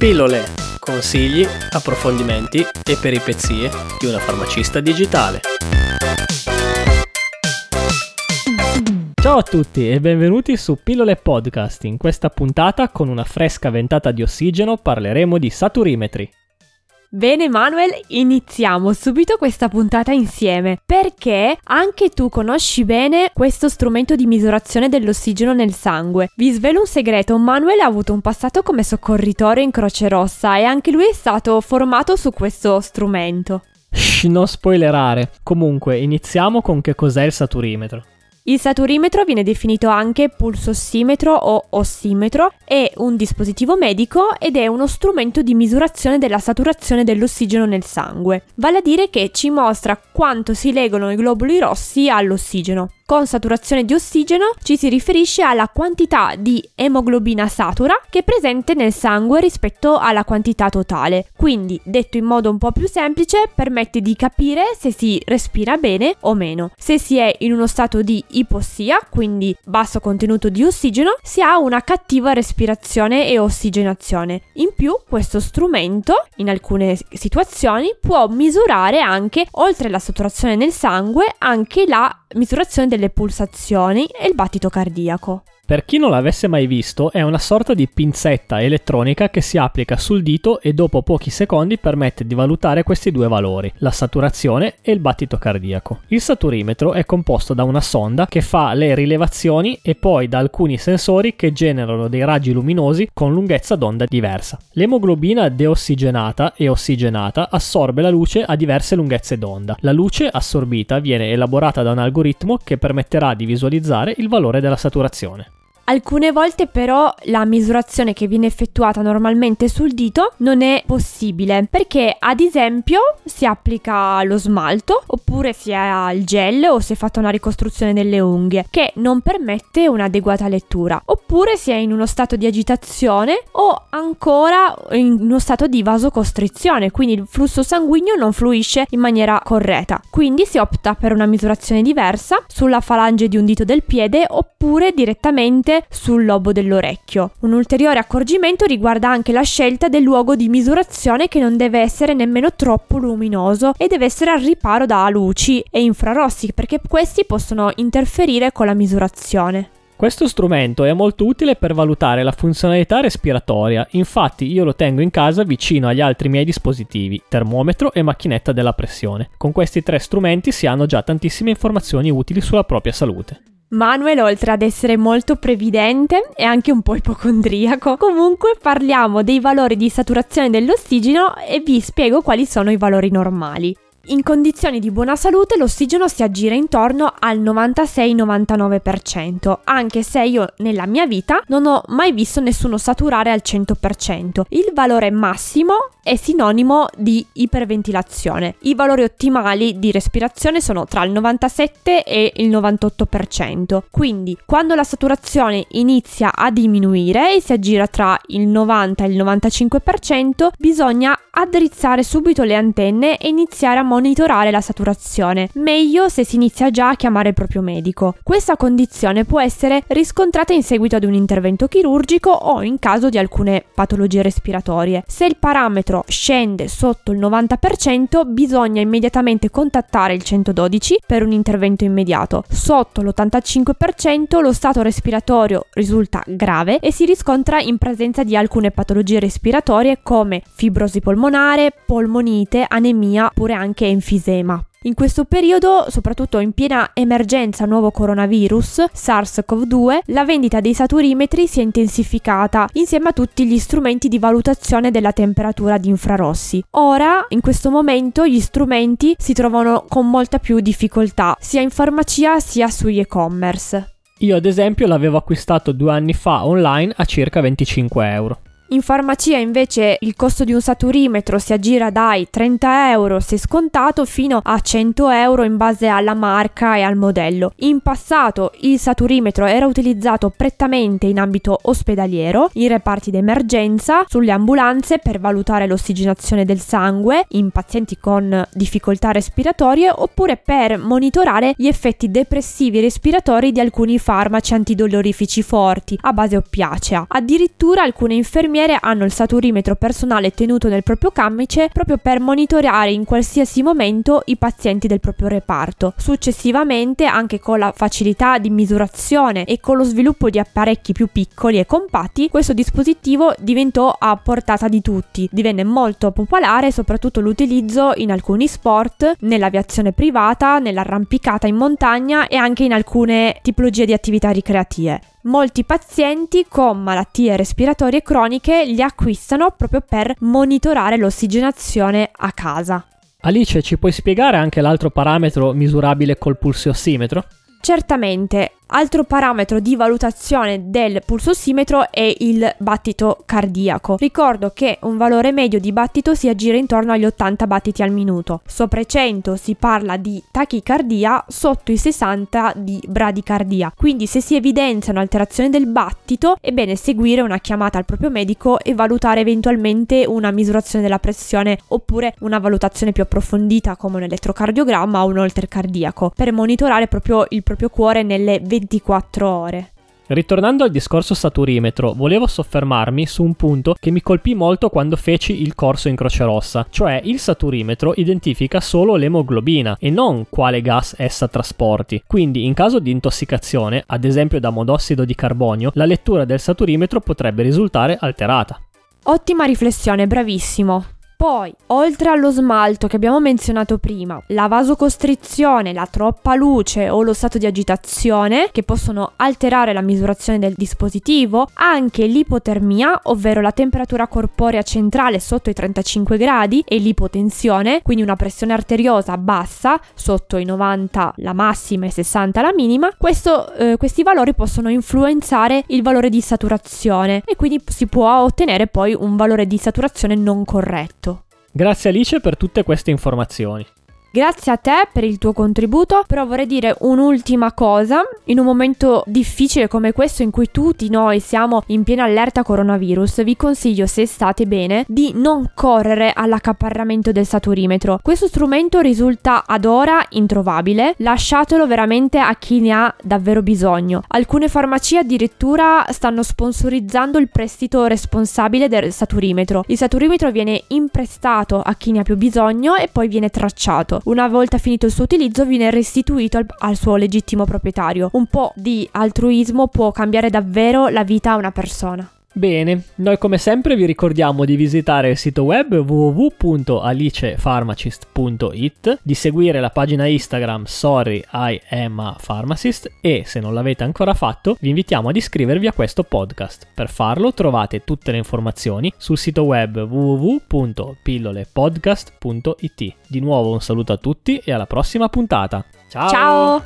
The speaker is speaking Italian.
Pillole, consigli, approfondimenti e peripezie di una farmacista digitale. Ciao a tutti e benvenuti su Pillole Podcast. In questa puntata, con una fresca ventata di ossigeno, parleremo di saturimetri. Bene Manuel, iniziamo subito questa puntata insieme perché anche tu conosci bene questo strumento di misurazione dell'ossigeno nel sangue. Vi svelo un segreto, Manuel ha avuto un passato come soccorritore in Croce Rossa e anche lui è stato formato su questo strumento. Shh, non spoilerare. Comunque, iniziamo con che cos'è il saturimetro. Il saturimetro viene definito anche pulsossimetro o ossimetro, è un dispositivo medico ed è uno strumento di misurazione della saturazione dell'ossigeno nel sangue, vale a dire che ci mostra quanto si legano i globuli rossi all'ossigeno. Con saturazione di ossigeno ci si riferisce alla quantità di emoglobina satura che è presente nel sangue rispetto alla quantità totale. Quindi, detto in modo un po' più semplice, permette di capire se si respira bene o meno. Se si è in uno stato di ipossia, quindi basso contenuto di ossigeno, si ha una cattiva respirazione e ossigenazione. In più, questo strumento, in alcune situazioni, può misurare anche, oltre la saturazione nel sangue, anche la misurazione delle pulsazioni e il battito cardiaco. Per chi non l'avesse mai visto, è una sorta di pinzetta elettronica che si applica sul dito e dopo pochi secondi permette di valutare questi due valori, la saturazione e il battito cardiaco. Il saturimetro è composto da una sonda che fa le rilevazioni e poi da alcuni sensori che generano dei raggi luminosi con lunghezza d'onda diversa. L'emoglobina deossigenata e ossigenata assorbe la luce a diverse lunghezze d'onda. La luce assorbita viene elaborata da un algoritmo che permetterà di visualizzare il valore della saturazione. Alcune volte però la misurazione che viene effettuata normalmente sul dito non è possibile perché ad esempio si applica lo smalto oppure si ha il gel o si è fatta una ricostruzione delle unghie che non permette un'adeguata lettura. Oppure si è in uno stato di agitazione o ancora in uno stato di vasocostrizione quindi il flusso sanguigno non fluisce in maniera corretta. Quindi si opta per una misurazione diversa sulla falange di un dito del piede oppure direttamente sul lobo dell'orecchio. Un ulteriore accorgimento riguarda anche la scelta del luogo di misurazione che non deve essere nemmeno troppo luminoso e deve essere al riparo da luci e infrarossi perché questi possono interferire con la misurazione. Questo strumento è molto utile per valutare la funzionalità respiratoria, infatti io lo tengo in casa vicino agli altri miei dispositivi, termometro e macchinetta della pressione. Con questi tre strumenti si hanno già tantissime informazioni utili sulla propria salute. Manuel, oltre ad essere molto previdente, è anche un po' ipocondriaco. Comunque parliamo dei valori di saturazione dell'ossigeno e vi spiego quali sono i valori normali. In condizioni di buona salute l'ossigeno si aggira intorno al 96-99%, anche se io nella mia vita non ho mai visto nessuno saturare al 100%. Il valore massimo è sinonimo di iperventilazione. I valori ottimali di respirazione sono tra il 97 e il 98%. Quindi, quando la saturazione inizia a diminuire e si aggira tra il 90 e il 95%, bisogna addrizzare subito le antenne e iniziare a monitorare la saturazione. Meglio se si inizia già a chiamare il proprio medico. Questa condizione può essere riscontrata in seguito ad un intervento chirurgico o in caso di alcune patologie respiratorie. Se il parametro scende sotto il 90%, bisogna immediatamente contattare il 112 per un intervento immediato. Sotto l'85% lo stato respiratorio risulta grave e si riscontra in presenza di alcune patologie respiratorie come fibrosi polmonare, polmonite, anemia oppure anche enfisema. In questo periodo, soprattutto in piena emergenza nuovo coronavirus SARS-CoV-2, la vendita dei saturimetri si è intensificata insieme a tutti gli strumenti di valutazione della temperatura di infrarossi. Ora, in questo momento, gli strumenti si trovano con molta più difficoltà, sia in farmacia sia sugli e-commerce. Io ad esempio l'avevo acquistato due anni fa online a circa 25 euro. In farmacia invece il costo di un saturimetro si aggira dai 30 euro se scontato fino a 100 euro in base alla marca e al modello. In passato il saturimetro era utilizzato prettamente in ambito ospedaliero, in reparti d'emergenza, sulle ambulanze per valutare l'ossigenazione del sangue in pazienti con difficoltà respiratorie oppure per monitorare gli effetti depressivi respiratori di alcuni farmaci antidolorifici forti a base oppiacea. Addirittura alcune infermiere infermiere hanno il saturimetro personale tenuto nel proprio camice proprio per monitorare in qualsiasi momento i pazienti del proprio reparto. Successivamente, anche con la facilità di misurazione e con lo sviluppo di apparecchi più piccoli e compatti, questo dispositivo diventò a portata di tutti. Divenne molto popolare soprattutto l'utilizzo in alcuni sport, nell'aviazione privata, nell'arrampicata in montagna e anche in alcune tipologie di attività ricreative. Molti pazienti con malattie respiratorie croniche li acquistano proprio per monitorare l'ossigenazione a casa. Alice, ci puoi spiegare anche l'altro parametro misurabile col pulsiossimetro? Certamente, Altro parametro di valutazione del pulsossimetro è il battito cardiaco. Ricordo che un valore medio di battito si aggira intorno agli 80 battiti al minuto. Sopra i 100 si parla di tachicardia, sotto i 60 di bradicardia. Quindi se si evidenzia un'alterazione del battito è bene seguire una chiamata al proprio medico e valutare eventualmente una misurazione della pressione oppure una valutazione più approfondita come un elettrocardiogramma o un holter cardiaco per monitorare proprio il proprio cuore nelle 20 24 ore. Ritornando al discorso saturimetro, volevo soffermarmi su un punto che mi colpì molto quando feci il corso in Croce Rossa, cioè il saturimetro identifica solo l'emoglobina e non quale gas essa trasporti. Quindi in caso di intossicazione, ad esempio da monossido di carbonio, la lettura del saturimetro potrebbe risultare alterata. Ottima riflessione, bravissimo. Poi, oltre allo smalto che abbiamo menzionato prima, la vasocostrizione, la troppa luce o lo stato di agitazione, che possono alterare la misurazione del dispositivo, anche l'ipotermia, ovvero la temperatura corporea centrale sotto i 35 gradi, e l'ipotensione, quindi una pressione arteriosa bassa, sotto i 90 la massima e 60 la minima, questo, eh, questi valori possono influenzare il valore di saturazione e quindi si può ottenere poi un valore di saturazione non corretto. Grazie Alice per tutte queste informazioni. Grazie a te per il tuo contributo, però vorrei dire un'ultima cosa. In un momento difficile come questo in cui tutti noi siamo in piena allerta coronavirus, vi consiglio, se state bene, di non correre all'accaparramento del saturimetro. Questo strumento risulta ad ora introvabile, lasciatelo veramente a chi ne ha davvero bisogno. Alcune farmacie addirittura stanno sponsorizzando il prestito responsabile del saturimetro. Il saturimetro viene imprestato a chi ne ha più bisogno e poi viene tracciato una volta finito il suo utilizzo viene restituito al, al suo legittimo proprietario. Un po' di altruismo può cambiare davvero la vita a una persona. Bene, noi come sempre vi ricordiamo di visitare il sito web www.alicepharmacist.it, di seguire la pagina Instagram Sorry I am a Pharmacist e se non l'avete ancora fatto vi invitiamo ad iscrivervi a questo podcast. Per farlo trovate tutte le informazioni sul sito web www.pillolepodcast.it. Di nuovo un saluto a tutti e alla prossima puntata. Ciao! Ciao!